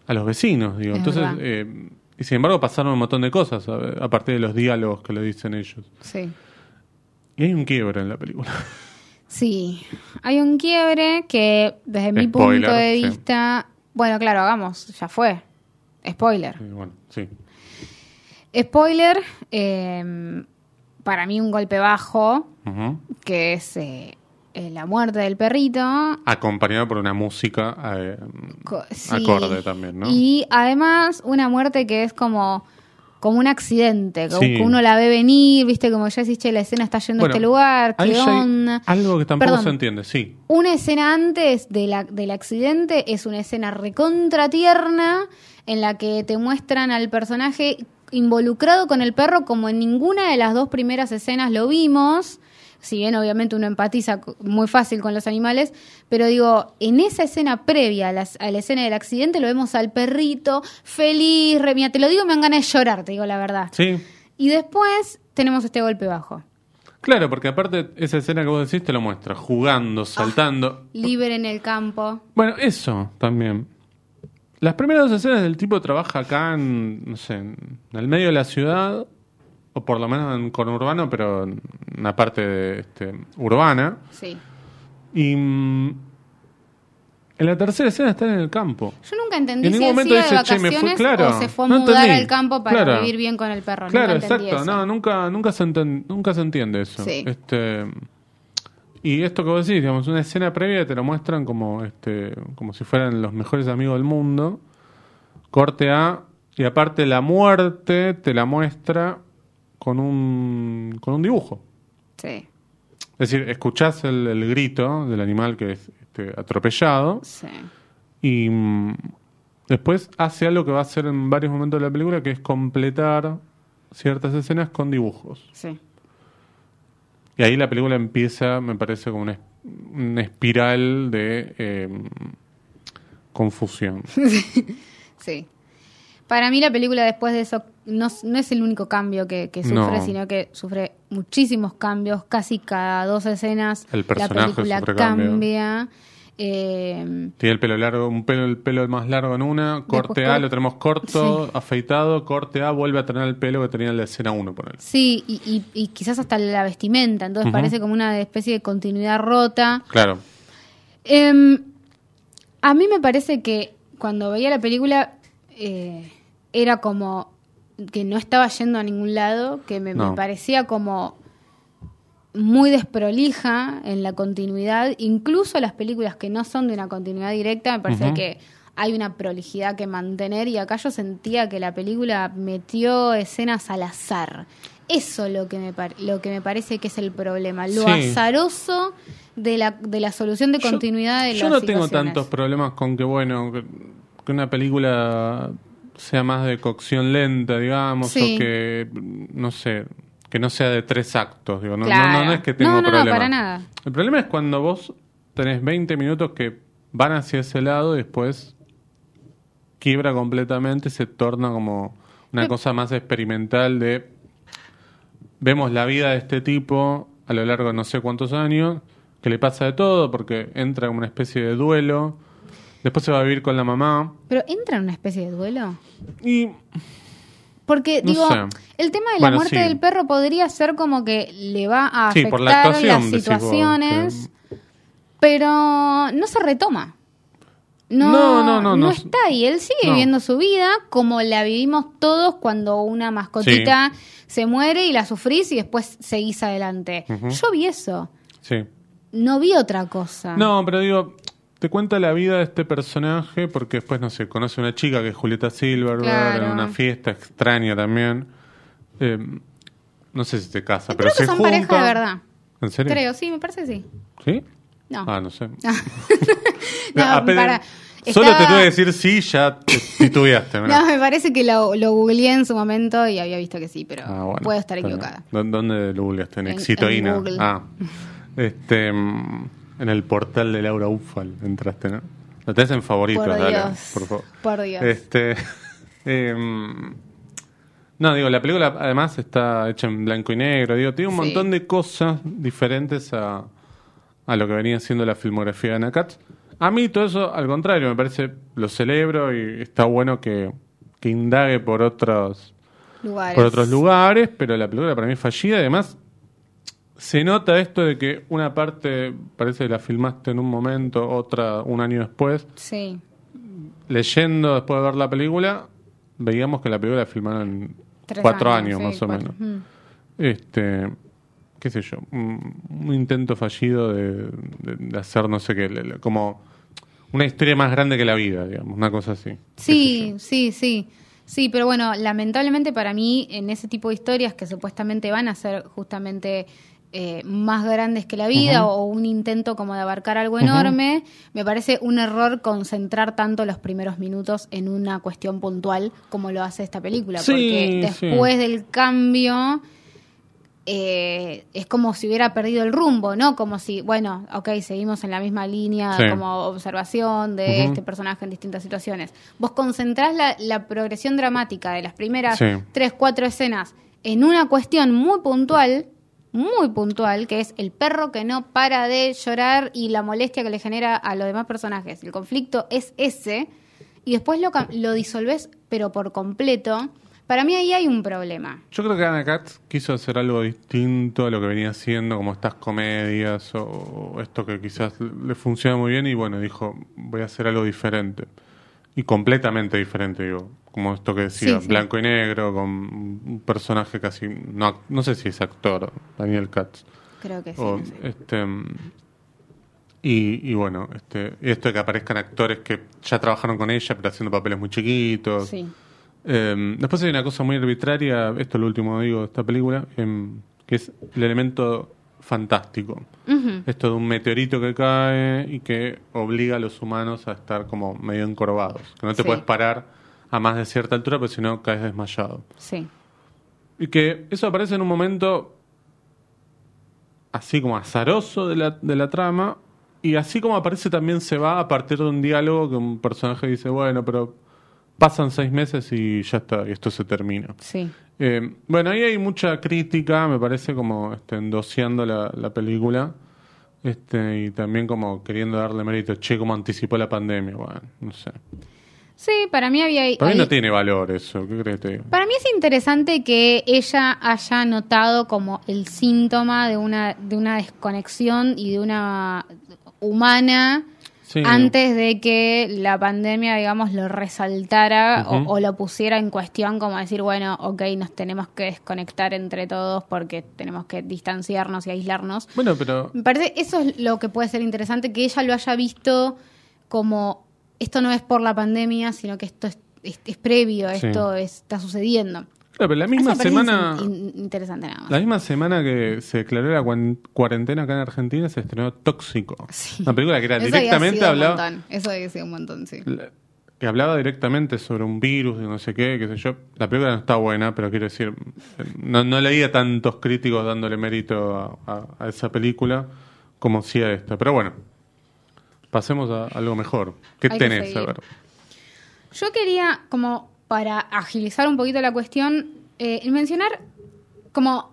a los vecinos, digo. Es Entonces, eh, y sin embargo pasaron un montón de cosas a, a partir de los diálogos que le dicen ellos. Sí. Y hay un quiebre en la película. Sí, hay un quiebre que desde mi punto de sí. vista, bueno, claro, hagamos, ya fue. Spoiler. Y bueno, sí. Spoiler, eh, para mí un golpe bajo, que es eh, eh, la muerte del perrito. Acompañado por una música eh, sí. acorde también, ¿no? Y además una muerte que es como, como un accidente, como Sí. que uno la ve venir, viste, como ya decís, che, la escena está yendo Bueno, a este lugar, qué onda. Algo que tampoco Perdón. se entiende, sí. Una escena antes de la, del accidente es una escena recontra tierna en la que te muestran al personaje involucrado con el perro como en ninguna de las dos primeras escenas lo vimos. Si bien obviamente uno empatiza muy fácil con los animales, pero digo, en esa escena previa a la, a la escena del accidente lo vemos al perrito feliz, re- mira, te lo digo, me dan ganas de llorar, te digo la verdad. Sí. Y después tenemos este golpe bajo. Claro, porque aparte esa escena que vos decís te lo muestra, jugando, saltando. Libre en el campo. Bueno, eso también. Las primeras dos escenas del tipo trabaja acá en, no sé, en el medio de la ciudad, o por lo menos en conurbano, pero en una parte de, este, urbana. Sí. Y mm, en la tercera escena están en el campo. Yo nunca entendí En si ningún él momento de dice, "Che, me fui", vacaciones claro, o se fue a no mudar entendí. al campo para Claro. vivir bien con el perro. Claro, nunca exacto. eso. No, nunca, nunca, se enten- nunca se entiende eso. Sí. Este, y esto que vos decís, digamos, una escena previa te lo muestran como, este, como si fueran los mejores amigos del mundo. Corte A. Y aparte la muerte te la muestra con un, con un dibujo. Sí, Es decir, escuchás el, el grito del animal que es este, atropellado sí. y mm, después hace algo que va a hacer en varios momentos de la película, que es completar ciertas escenas con dibujos. sí. Y ahí la película empieza, me parece, como una, una espiral de eh, confusión. Sí. Para mí la película después de eso no, no es el único cambio que, que sufre, No. sino que sufre muchísimos cambios. Casi cada dos escenas El la película cambia. Eh, Tiene el pelo largo, un pelo, el pelo más largo en una, corte A lo tenemos corto, afeitado, corte A vuelve a tener el pelo que tenía en la escena 1, por él. sí, y, y- y quizás hasta la vestimenta. Entonces parece como una especie de continuidad rota. Claro. Em, a mí me parece que cuando veía la película eh, era como que no estaba yendo a ningún lado, que me, me parecía como muy desprolija en la continuidad, incluso las películas que no son de una continuidad directa, me parece que hay una prolijidad que mantener y acá yo sentía que la película metió escenas al azar. Eso lo que me lo que me parece que es el problema, lo Sí. azaroso de la, de la solución de Yo- continuidad de Yo las no tengo tantos problemas con que, bueno, que, que una película sea más de cocción lenta, digamos, Sí. o que, no sé, que no sea de tres actos, digo, no, no- Claro. no, no es que tengo No, no, no, problema. para nada. El problema es cuando vos tenés 20 minutos que van hacia ese lado y después quiebra completamente, se torna como una cosa más experimental de vemos la vida de este tipo a lo largo de no sé cuántos años, que le pasa de todo porque entra como una especie de duelo, después se va a vivir con la mamá Pero entra en una especie de duelo. y Porque, No digo, sé. el tema de la Bueno, muerte sí. del perro podría ser como que le va a Sí, afectar por la actuación, las situaciones, pero no se retoma. No, No, no, no, no. está ahí. Él sigue viviendo su vida como la vivimos todos cuando una mascotita se muere y la sufrís y después seguís adelante. Yo vi eso. sí. No vi otra cosa. No, pero digo, te cuenta la vida de este personaje porque después, no sé, conoce una chica que es Julieta Silverberg Claro. en una fiesta extraña también. Eh, no sé si se casa, Creo pero que se son juntan. pareja de verdad. ¿En serio? Creo, sí, me parece que sí. ¿Sí? No. Ah, no sé. No, Apenas- para- Solo te tuve que decir sí, ya te titubeaste. No, me parece que lo, lo googleé en su momento y había visto que sí, pero Ah, bueno, puedo estar equivocada. ¿Dó- ¿Dónde lo googleaste? ¿En, En- Exitoína? en. Ah, este, mm, en el portal de Laura Ufal entraste, ¿no? Lo tenés en favoritos, Por dale, Dios, por favor. por Dios. Este, em, no, digo, la película además está hecha en blanco y negro, digo, tiene un Sí. montón de cosas diferentes a, a lo que venía siendo la filmografía de Anna Katz. A mí todo eso, al contrario, me parece, lo celebro y está bueno que, que indague por otros Lugares. por otros lugares, pero la película para mí es fallida. Además, se nota esto de que una parte parece que la filmaste en un momento, otra un año después. Sí. Leyendo después de ver la película, veíamos que la película la filmaron en Tres cuatro años, años, sí, más o menos. Mm. Este, qué sé yo, un, un intento fallido de, de- de hacer no sé qué, le- le- como una historia más grande que la vida, digamos, una cosa así. Sí, sí, sí. Sí, pero bueno, lamentablemente para mí, en ese tipo de historias que supuestamente van a ser justamente eh, más grandes que la vida o un intento como de abarcar algo enorme, me parece un error concentrar tanto los primeros minutos en una cuestión puntual como lo hace esta película. Sí, porque sí. después del cambio eh, es como si hubiera perdido el rumbo, ¿no? Como si, bueno, ok, seguimos en la misma línea Sí. como observación de este personaje en distintas situaciones. Vos concentrás la, la progresión dramática de las primeras tres, cuatro escenas en una cuestión muy puntual muy puntual, que es el perro que no para de llorar y la molestia que le genera a los demás personajes. El conflicto es ese, y después lo, lo disolves, pero por completo. Para mí ahí hay un problema. Yo creo que Anna Katz quiso hacer algo distinto a lo que venía haciendo, como estas comedias o esto que quizás le funciona muy bien y bueno, dijo, voy a hacer algo diferente. Y completamente diferente, digo, como esto que decía, Sí, sí. blanco y negro, con un personaje casi, no, no sé si es actor, Daniel Katz. Creo que sí. O, no sé. este, y, y bueno, este, esto de que aparezcan actores que ya trabajaron con ella, pero haciendo papeles muy chiquitos. Sí. Eh, después hay una cosa muy arbitraria, esto es lo último que digo de esta película, em, que es el elemento fantástico. Esto de un meteorito que cae y que obliga a los humanos a estar como medio encorvados. Que no te Sí. puedes parar a más de cierta altura, porque si no caes desmayado. Sí. Y que eso aparece en un momento así como azaroso de la, de la trama. Y así como aparece también se va a partir de un diálogo que un personaje dice, bueno, pero pasan seis meses y ya está, y esto se termina. Sí. Eh, bueno, ahí hay mucha crítica, me parece, como este, endoseando la, la película. Este, y también como queriendo darle mérito, che, como anticipó la pandemia. Bueno, no sé. Sí, para mí había... Para mí no tiene valor eso, ¿qué crees que? Para mí es interesante que ella haya notado como el síntoma de una, de una desconexión y de una humana Sí. antes de que la pandemia, digamos, lo resaltara o, lo pusiera en cuestión, como decir, bueno, ok, nos tenemos que desconectar entre todos porque tenemos que distanciarnos y aislarnos. Bueno, pero Me parece eso es lo que puede ser interesante, que ella lo haya visto como esto no es por la pandemia, sino que esto es, es- es previo, Sí. esto es- está sucediendo. Claro, pero la misma semana, in- in- interesante nada más. la misma semana que se declaró la cuarentena acá en Argentina, se estrenó Tóxico. Sí. Una película que era Eso directamente hablaba, Eso había sido un montón, sí. la- que hablaba directamente sobre un virus, de no sé qué, qué sé yo. La película no está buena, pero quiero decir, no, no leía tantos críticos dándole mérito a, a- a esa película como sí a esta. Pero bueno, pasemos a algo mejor. ¿Qué Hay que tenés? A ver. Yo quería, como para agilizar un poquito la cuestión, eh, mencionar como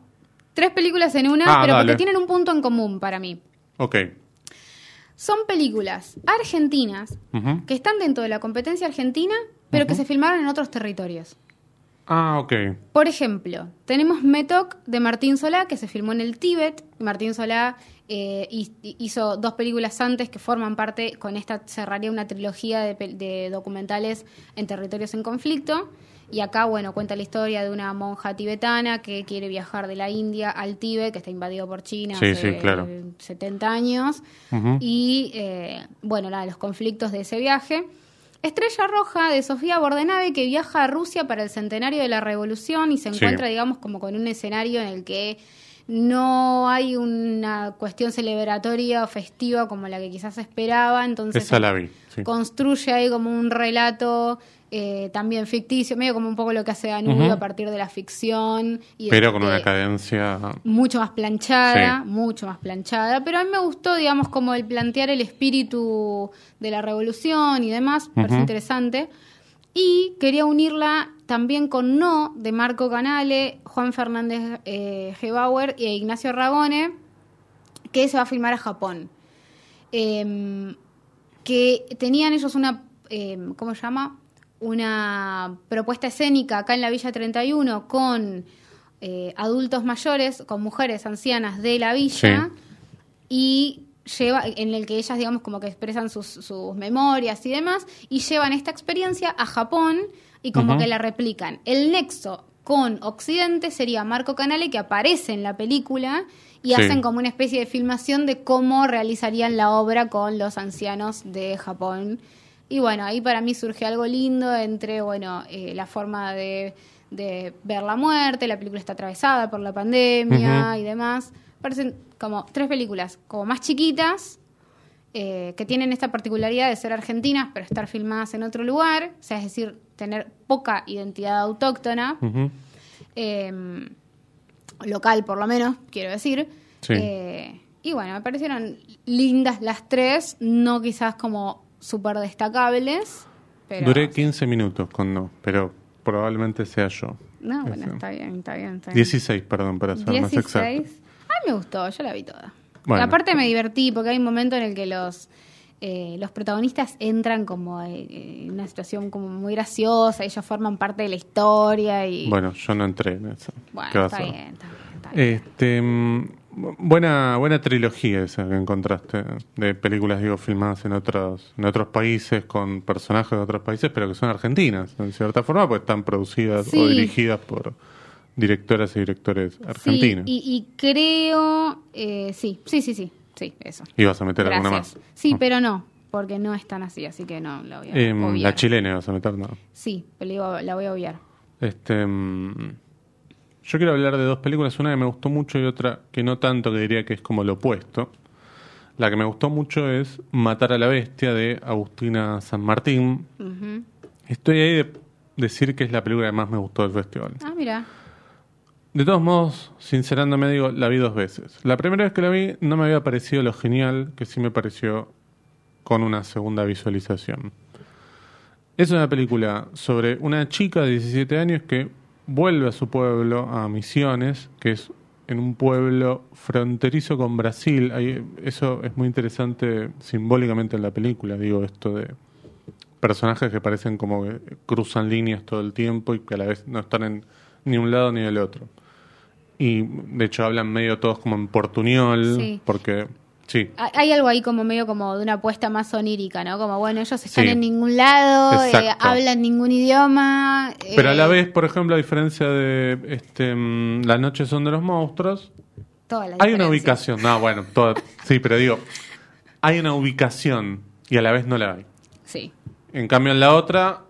tres películas en una, Ah, pero dale. porque tienen un punto en común para mí. Ok. Son películas argentinas que están dentro de la competencia argentina, pero que se filmaron en otros territorios. Ah, ok. Por ejemplo, tenemos Metok de Martín Solá, que se filmó en el Tíbet. Martín Solá eh, hi- hizo dos películas antes que forman parte, con esta cerraría una trilogía de, documentales en territorios en conflicto. Y acá, bueno, cuenta la historia de una monja tibetana que quiere viajar de la India al Tíbet, que está invadido por China Sí, hace sí, claro. 70 años. Y, eh, bueno, nada, los conflictos de ese viaje. Estrella Roja de Sofía Bordenave que viaja a Rusia para el centenario de la revolución y se Sí. encuentra, digamos, como con un escenario en el que no hay una cuestión celebratoria o festiva como la que quizás esperaba, entonces Esa la vi. sí. construye ahí como un relato eh, también ficticio, medio como un poco lo que hace Danubio a partir de la ficción. Y Pero con de- una cadencia. mucho más planchada, Sí. mucho más planchada, pero a mí me gustó, digamos, como el plantear el espíritu de la revolución y demás, me pareció Ujú. interesante. Y quería unirla también con No, de Marco Canale, Juan Fernández eh, Gebauer e Ignacio Ragone, que se va a filmar a Japón. Em, que tenían ellos una, em, ¿cómo se llama? Una propuesta escénica acá en la Villa 31 con eh, adultos mayores, con mujeres ancianas de la villa y lleva en el que ellas digamos como que expresan sus, sus memorias y demás y llevan esta experiencia a Japón y como que la replican. El nexo con Occidente sería Marco Canale que aparece en la película y Sí. hacen como una especie de filmación de cómo realizarían la obra con los ancianos de Japón. Y bueno, ahí para mí surge algo lindo entre, bueno, eh, la forma de, de ver la muerte, la película está atravesada por la pandemia y demás. Parecen como tres películas como más chiquitas, eh, que tienen esta particularidad de ser argentinas, pero estar filmadas en otro lugar, o sea, es decir, tener poca identidad autóctona, eh, local por lo menos, quiero decir. Sí. Eh, y bueno, me parecieron lindas las tres, no quizás como súper destacables, pero... Duré 15 minutos con no, pero probablemente sea yo. No, bueno, está bien, está bien, está bien. 16, perdón, para ser más exacto. 16. A mí me gustó, yo la vi toda. Bueno. Aparte me divertí porque hay un momento en el que los eh, los protagonistas entran como eh, en una situación como muy graciosa, ellos forman parte de la historia y Bueno, yo no entré en eso. Bueno, ¿Qué vas está bien, está bien, está bien. Este, mm, buena, buena trilogía esa que encontraste de películas, digo, filmadas en otros, en otros países con personajes de otros países, pero que son argentinas, en cierta forma, pues están producidas o dirigidas por directoras y directores argentinos. Sí, y, y creo, eh, sí, sí, sí, sí, sí, eso. ¿Ibas a meter alguna más? Sí, pero no, porque no es tan así, así que no, la voy a obviar. la chilena ibas a meter, no. Sí, la voy a obviar. Este, mm, yo quiero hablar de dos películas, una que me gustó mucho y otra que no tanto, que diría que es como lo opuesto. La que me gustó mucho es Matar a la Bestia de Agustina San Martín. Estoy ahí de decir que es la película que más me gustó del festival. Ah, mira. De todos modos, sincerándome digo, la vi dos veces. La primera vez que la vi no me había parecido lo genial que sí me pareció con una segunda visualización. Es una película sobre una chica de 17 años que vuelve a su pueblo, a Misiones, que es en un pueblo fronterizo con Brasil. Ahí- eso es muy interesante simbólicamente en la película, digo, esto de personajes que parecen como que cruzan líneas todo el tiempo y que a la vez no están en ni un lado ni el otro. Y de hecho hablan medio todos como en portuñol, Sí. porque sí, Hay- algo ahí como medio como de una apuesta más onírica, ¿no? Como, bueno, ellos están Sí. en ningún lado, eh, hablan ningún idioma. pero a eh, la vez, por ejemplo, a diferencia de este mm, Las noches son de los monstruos, toda la hay una ubicación, no, bueno, toda- sí, pero digo, hay una ubicación y a la vez no la hay. Sí. En cambio en la otra,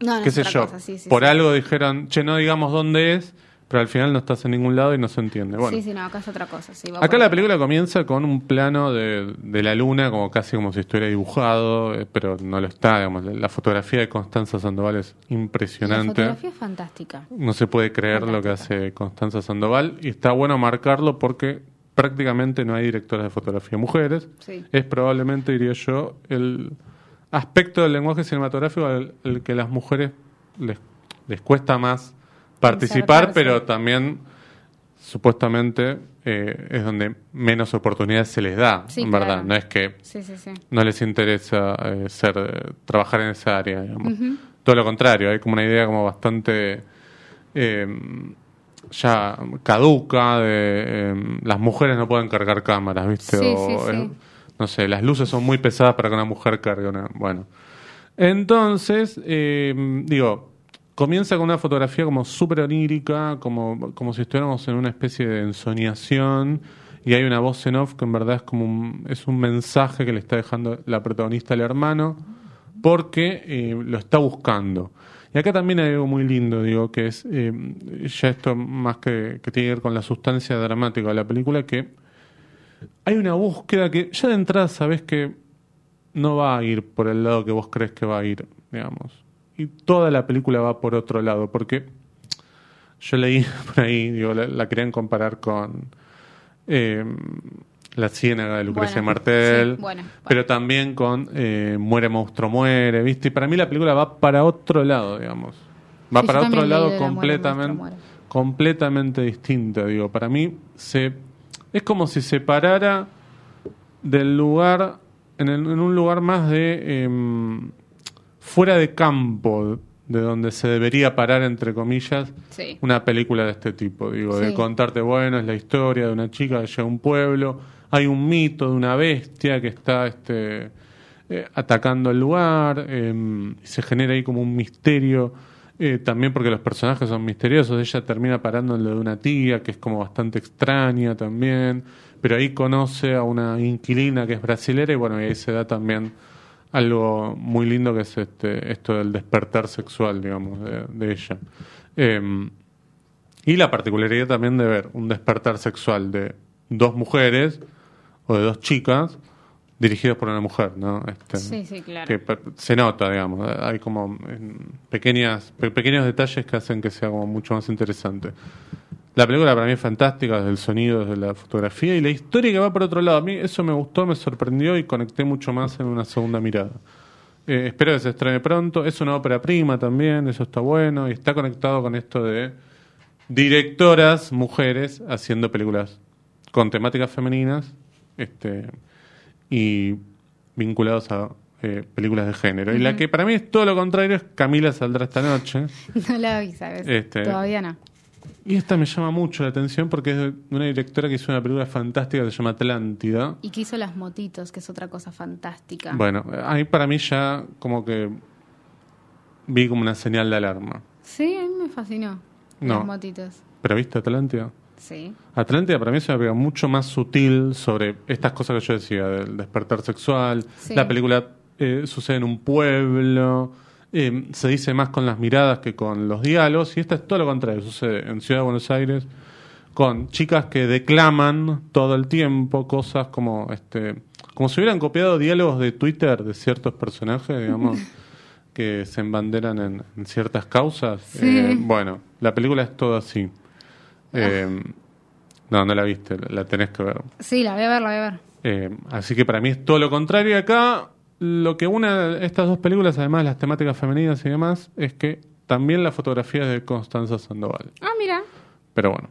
No, no qué sé yo, cosa, sí, sí, por algo dijeron, che, no digamos dónde es, pero al final no estás en ningún lado y no se entiende. Bueno, Sí, sí, no, acá es otra cosa. Sí, Acá la película comienza con un plano de, de la luna, como casi como si estuviera dibujado, eh, pero no lo está. Digamos. La, la fotografía de Constanza Sandoval es La impresionante. fotografía es fantástica. No se puede creer lo que hace Constanza Sandoval y está bueno marcarlo porque prácticamente no hay directoras de fotografía mujeres. Sí. Es probablemente, diría yo, el aspecto del lenguaje cinematográfico al el que las mujeres les, les cuesta más participar, pero también supuestamente eh, es donde menos oportunidades se les da, Sí, en verdad. No es que Sí, sí, sí. no les interesa eh, ser eh, trabajar en esa área digamos. todo lo contrario hay como una idea como bastante eh, ya caduca de eh, las mujeres no pueden cargar cámaras viste o no sé las luces son muy pesadas para que una mujer cargue una bueno entonces eh, digo comienza con una fotografía como súper onírica como, como si estuviéramos en una especie de ensoñación y hay una voz en off que en verdad es como un, es un mensaje que le está dejando la protagonista al hermano porque eh, lo está buscando. Y acá también hay algo muy lindo, digo, que es eh, ya esto más que, que tiene que ver con la sustancia dramática de la película, que hay una búsqueda que ya de entrada sabes que no va a ir por el lado que vos crees que va a ir, digamos. Y toda la película va por otro lado, porque yo leí por ahí, digo, la, la querían comparar con eh, La Ciénaga de Lucrecia Bueno, Martel, sí, bueno, bueno. pero también con eh, Muere Monstruo Muere, ¿viste? Y para mí la película va para otro lado, digamos. Va Sí, para otro lado la completamente, Muere. completamente distinta, digo. Para mí se es como si se parara del lugar, en, el- en un lugar más de em, fuera de campo, de donde se debería parar, entre comillas, Sí. una película de este tipo. Digo, de contarte, bueno, es la historia de una chica que llega a un pueblo, hay un mito de una bestia que está este, eh, atacando el lugar, em, y se genera ahí como un misterio. eh, también porque los personajes son misteriosos, ella termina parando en lo de una tía que es como bastante extraña también, pero ahí conoce a una inquilina que es brasilera y bueno, y ahí se da también algo muy lindo que es este esto del despertar sexual, digamos, de, de ella. Em, y la particularidad también de ver un despertar sexual de dos mujeres o de dos chicas dirigidos por una mujer, ¿no? Este, Sí, sí, claro. Que se nota, digamos. Hay como em, pequeñas, pe- pequeños detalles que hacen que sea como mucho más interesante. La película para mí es fantástica, desde el sonido, desde la fotografía y la historia que va por otro lado. A mí eso me gustó, me sorprendió y conecté mucho más en una segunda mirada. Eh, espero que se estrene pronto. Es una ópera prima también, eso está bueno y está conectado con esto de directoras mujeres haciendo películas con temáticas femeninas este, y vinculados a eh, películas de género. Y la que para mí es todo lo contrario es Camila saldrá esta noche. No la vi, ¿sabes? Este- Todavía no. Y esta me llama mucho la atención porque es de una directora que hizo una película fantástica que se llama Atlántida. Y que hizo las motitos, que es otra cosa fantástica. Bueno, ahí para mí ya como que vi como una señal de alarma. Sí, a mí me fascinó. No. Las motitos. ¿Pero viste Atlántida? Sí. Atlántida para mí es una película mucho más sutil sobre estas cosas que yo decía, del despertar sexual. Sí. La película eh, sucede en un pueblo, eh, se dice más con las miradas que con los diálogos, y esta es todo lo contrario, sucede en Ciudad de Buenos Aires, con chicas que declaman todo el tiempo cosas como este como si hubieran copiado diálogos de Twitter de ciertos personajes, digamos, que se embanderan en, en ciertas causas. Sí. Eh, bueno, la película es todo así. Eh, no, no la viste, la tenés que ver. Sí, la voy a ver, la voy a ver. Eh, así que para mí es todo lo contrario. Acá, lo que une estas dos películas, además de las temáticas femeninas y demás, es que también la fotografía es de Constanza Sandoval. Ah, mira. Pero bueno,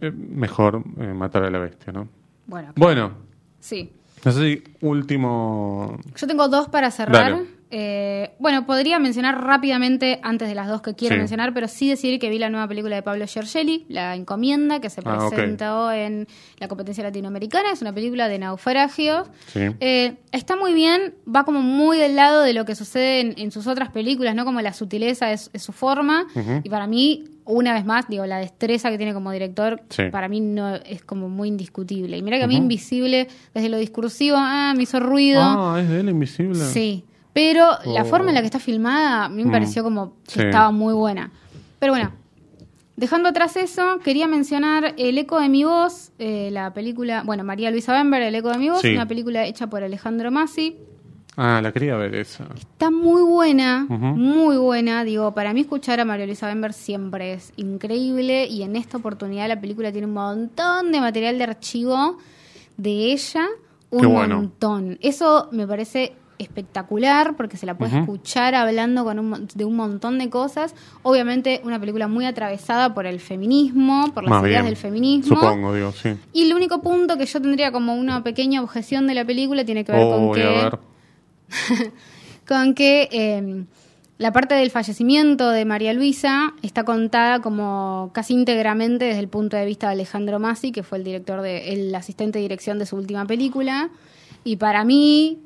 eh, mejor eh, matar a la bestia, ¿no? Bueno, Bueno, sí. no sé si último. Yo tengo dos para cerrar. Dale. Eh, bueno, podría mencionar rápidamente, antes de las dos que quiero Sí. mencionar, pero sí decir que vi la nueva película de Pablo Giorgelli, La Encomienda, que se Ah, presentó en la competencia latinoamericana. Es una película de naufragios. Sí. Eh, está muy bien, va como muy del lado de lo que sucede en, en sus otras películas, ¿no? Como la sutileza es, es su forma. Y para mí, una vez más, digo, la destreza que tiene como director, Sí. para mí no es como muy indiscutible. Y mira que a mí. Invisible, desde lo discursivo, ah, me hizo ruido. Ah, es de él invisible. Sí, pero la Oh. forma en la que está filmada a mí me Mm. pareció como que Sí. estaba muy buena. Pero bueno, dejando atrás eso, quería mencionar El eco de mi voz, eh, la película, bueno, María Luisa Bember, El eco de mi voz, Sí. una película hecha por Alejandro Massi. Ah, la quería ver esa. Está muy buena, muy buena. Digo, para mí escuchar a María Luisa Bember siempre es increíble y en esta oportunidad la película tiene un montón de material de archivo de ella, un Qué bueno. montón. Eso me parece espectacular porque se la puede escuchar hablando con un, de un montón de cosas. Obviamente una película muy atravesada por el feminismo, por las Más ideas bien. del feminismo. Supongo, digo, sí. Y el único punto que yo tendría como una pequeña objeción de la película tiene que ver Oh, con que ver. con que eh, la parte del fallecimiento de María Luisa está contada como casi íntegramente desde el punto de vista de Alejandro Massi, que fue el director de, el asistente de dirección de su última película. Y para mí,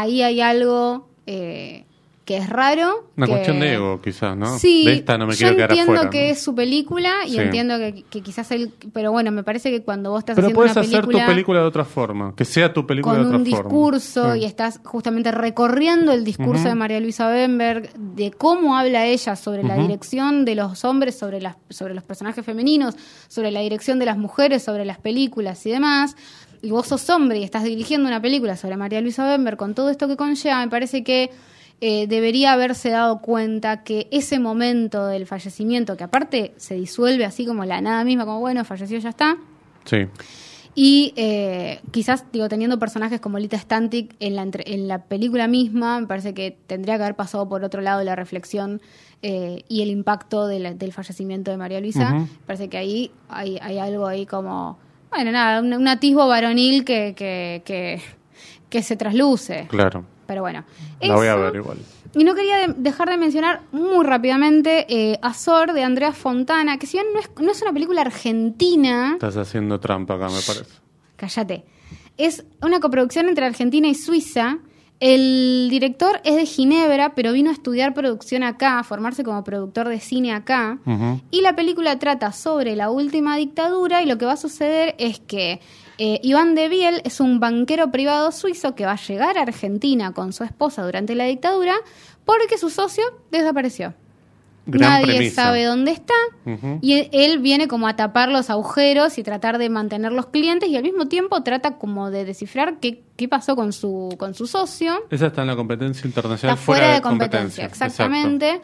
ahí hay algo eh, que es raro. Una que- cuestión de ego, quizás, ¿no? Sí, de esta no me yo quiero quedar entiendo afuera. que ¿no? es su película y Sí. entiendo que, que quizás él... Pero bueno, me parece que cuando vos estás Pero haciendo puedes una hacer película... tu película de otra forma. Que sea tu película con de otra un forma. discurso Sí. y estás justamente recorriendo el discurso de María Luisa Bemberg, de cómo habla ella sobre la dirección de los hombres, sobre, las, sobre los personajes femeninos, sobre la dirección de las mujeres, sobre las películas y demás. Y vos sos hombre y estás dirigiendo una película sobre María Luisa Bemberg con todo esto que conlleva, me parece que eh, debería haberse dado cuenta que ese momento del fallecimiento, que aparte se disuelve así como la nada misma, como bueno, falleció, ya está, Sí. y eh, quizás, digo, teniendo personajes como Lita Stantic en la, entre- en la película misma, me parece que tendría que haber pasado por otro lado la reflexión eh, y el impacto de la- del fallecimiento de María Luisa. Me parece que ahí hay, hay algo ahí como, bueno, nada, un, un atisbo varonil que, que, que, que se trasluce. Claro. Pero bueno. La voy a ver igual. y no quería de- dejar de mencionar muy rápidamente eh, Azor de Andrea Fontana, que si bien no es, no es una película argentina, Estás haciendo trampa acá, me parece. cállate, es una coproducción entre Argentina y Suiza. El director es de Ginebra, pero vino a estudiar producción acá, a formarse como productor de cine acá. Y la película trata sobre la última dictadura y lo que va a suceder es que eh, Iván de Biel es un banquero privado suizo que va a llegar a Argentina con su esposa durante la dictadura porque su socio desapareció. Gran Nadie premisa. sabe dónde está y él, él viene como a tapar los agujeros y tratar de mantener los clientes y al mismo tiempo trata como de descifrar qué, qué pasó con su, con su socio. Esa está en la competencia internacional. Está fuera de competencia, exactamente.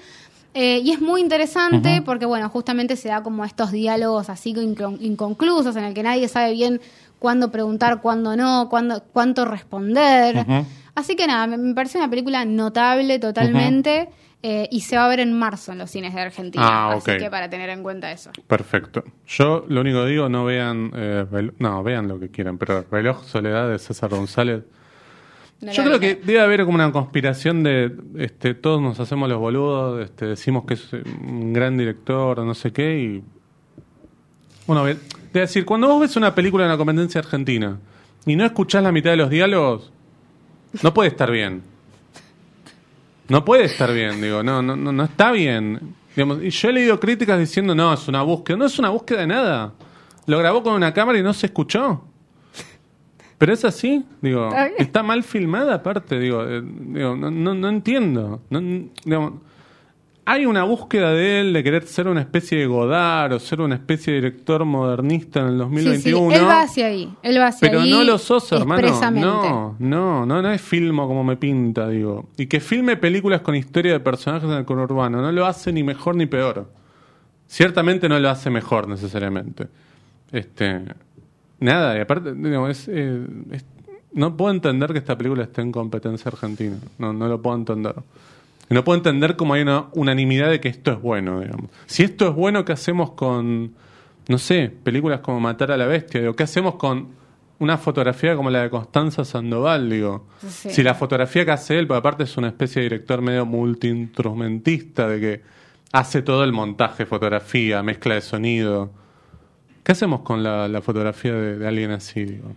Eh, y es muy interesante porque, bueno, justamente se da como estos diálogos así incon- inconclusos en el que nadie sabe bien cuándo preguntar, cuándo no, cuándo, cuánto responder. Así que nada, me, me parece una película notable totalmente. Eh, y se va a ver en marzo en los cines de Argentina. Ah, Así ok. que para tener en cuenta eso. Perfecto. Yo lo único que digo, no vean, eh, no, vean lo que quieran, pero Reloj Soledad de César González. No Yo creo vi. que debe haber como una conspiración de, este, todos nos hacemos los boludos, este, decimos que es un gran director, o no sé qué, y uno ve, es decir, cuando vos ves una película en la competencia argentina y no escuchás la mitad de los diálogos, no puede estar bien. No puede estar bien, digo, no, no, no, no está bien. Digamos, y yo he leído críticas diciendo, no, es una búsqueda. No es una búsqueda de nada. Lo grabó con una cámara y no se escuchó. Pero es así, digo, Está mal filmada aparte, digo, eh, digo, no, no, no entiendo. No, digamos, hay una búsqueda de él de querer ser una especie de Godard o ser una especie de director modernista en el Sí, sí, 2021. él va hacia ahí. Él va hacia Pero ahí no lo sos, hermano. No, no, no, no es filmo como me pinta, digo. Y que filme películas con historia de personajes en el conurbano no lo hace ni mejor ni peor. Ciertamente no lo hace mejor necesariamente. Este, nada, y aparte, digo, es, eh, es- no puedo entender que esta película esté en competencia argentina. No, no lo puedo entender. No puedo entender cómo hay una unanimidad de que esto es bueno, digamos. Si esto es bueno, ¿qué hacemos con, no sé, películas como Matar a la Bestia? Digo, ¿qué hacemos con una fotografía como la de Constanza Sandoval? Digo, Sí. si la fotografía que hace él, porque aparte es una especie de director medio multiinstrumentista, de que hace todo el montaje, fotografía, mezcla de sonido. ¿Qué hacemos con la, la fotografía de, de alguien así? Digo?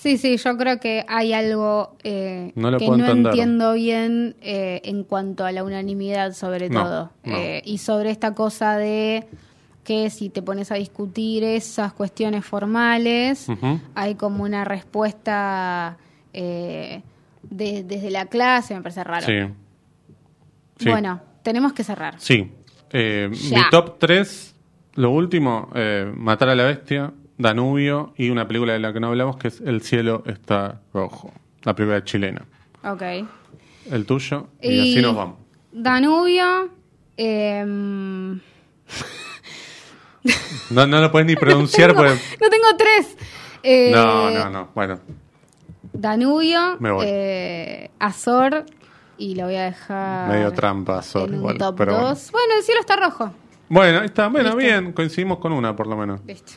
Sí, sí, yo creo que hay algo eh, No que no entender. entiendo bien eh, en cuanto a la unanimidad sobre No, todo. no. Eh, y sobre esta cosa de que si te pones a discutir esas cuestiones formales, hay como una respuesta eh, de- desde la clase, me parece raro. Sí. Sí. Bueno, tenemos que cerrar. Sí. Mi top 3, lo último, Matar a la Bestia, Danubio y una película de la que no hablamos que es El cielo está rojo, la película chilena. Ok. El tuyo y, así nos vamos. Danubio. em, No, no lo puedes ni pronunciar tengo- porque... No tengo tres. Eh, No, no, no. Bueno, Danubio, Me voy. eh, Azor y lo voy a dejar medio trampa, un igual, top pero bueno. 2. Bueno. el cielo está rojo. Bueno, ahí está. Bueno, Listo. bien, coincidimos con una por lo menos. Listo.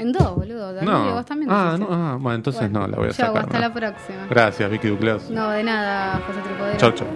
En dos, boludo. No. vos también. Ah, no, ah, bueno, entonces Bueno, no, la voy a chau, sacar. hasta no. la próxima. Gracias, Vicky Ducleos. No, de nada, José Tripodero. Chau, chau.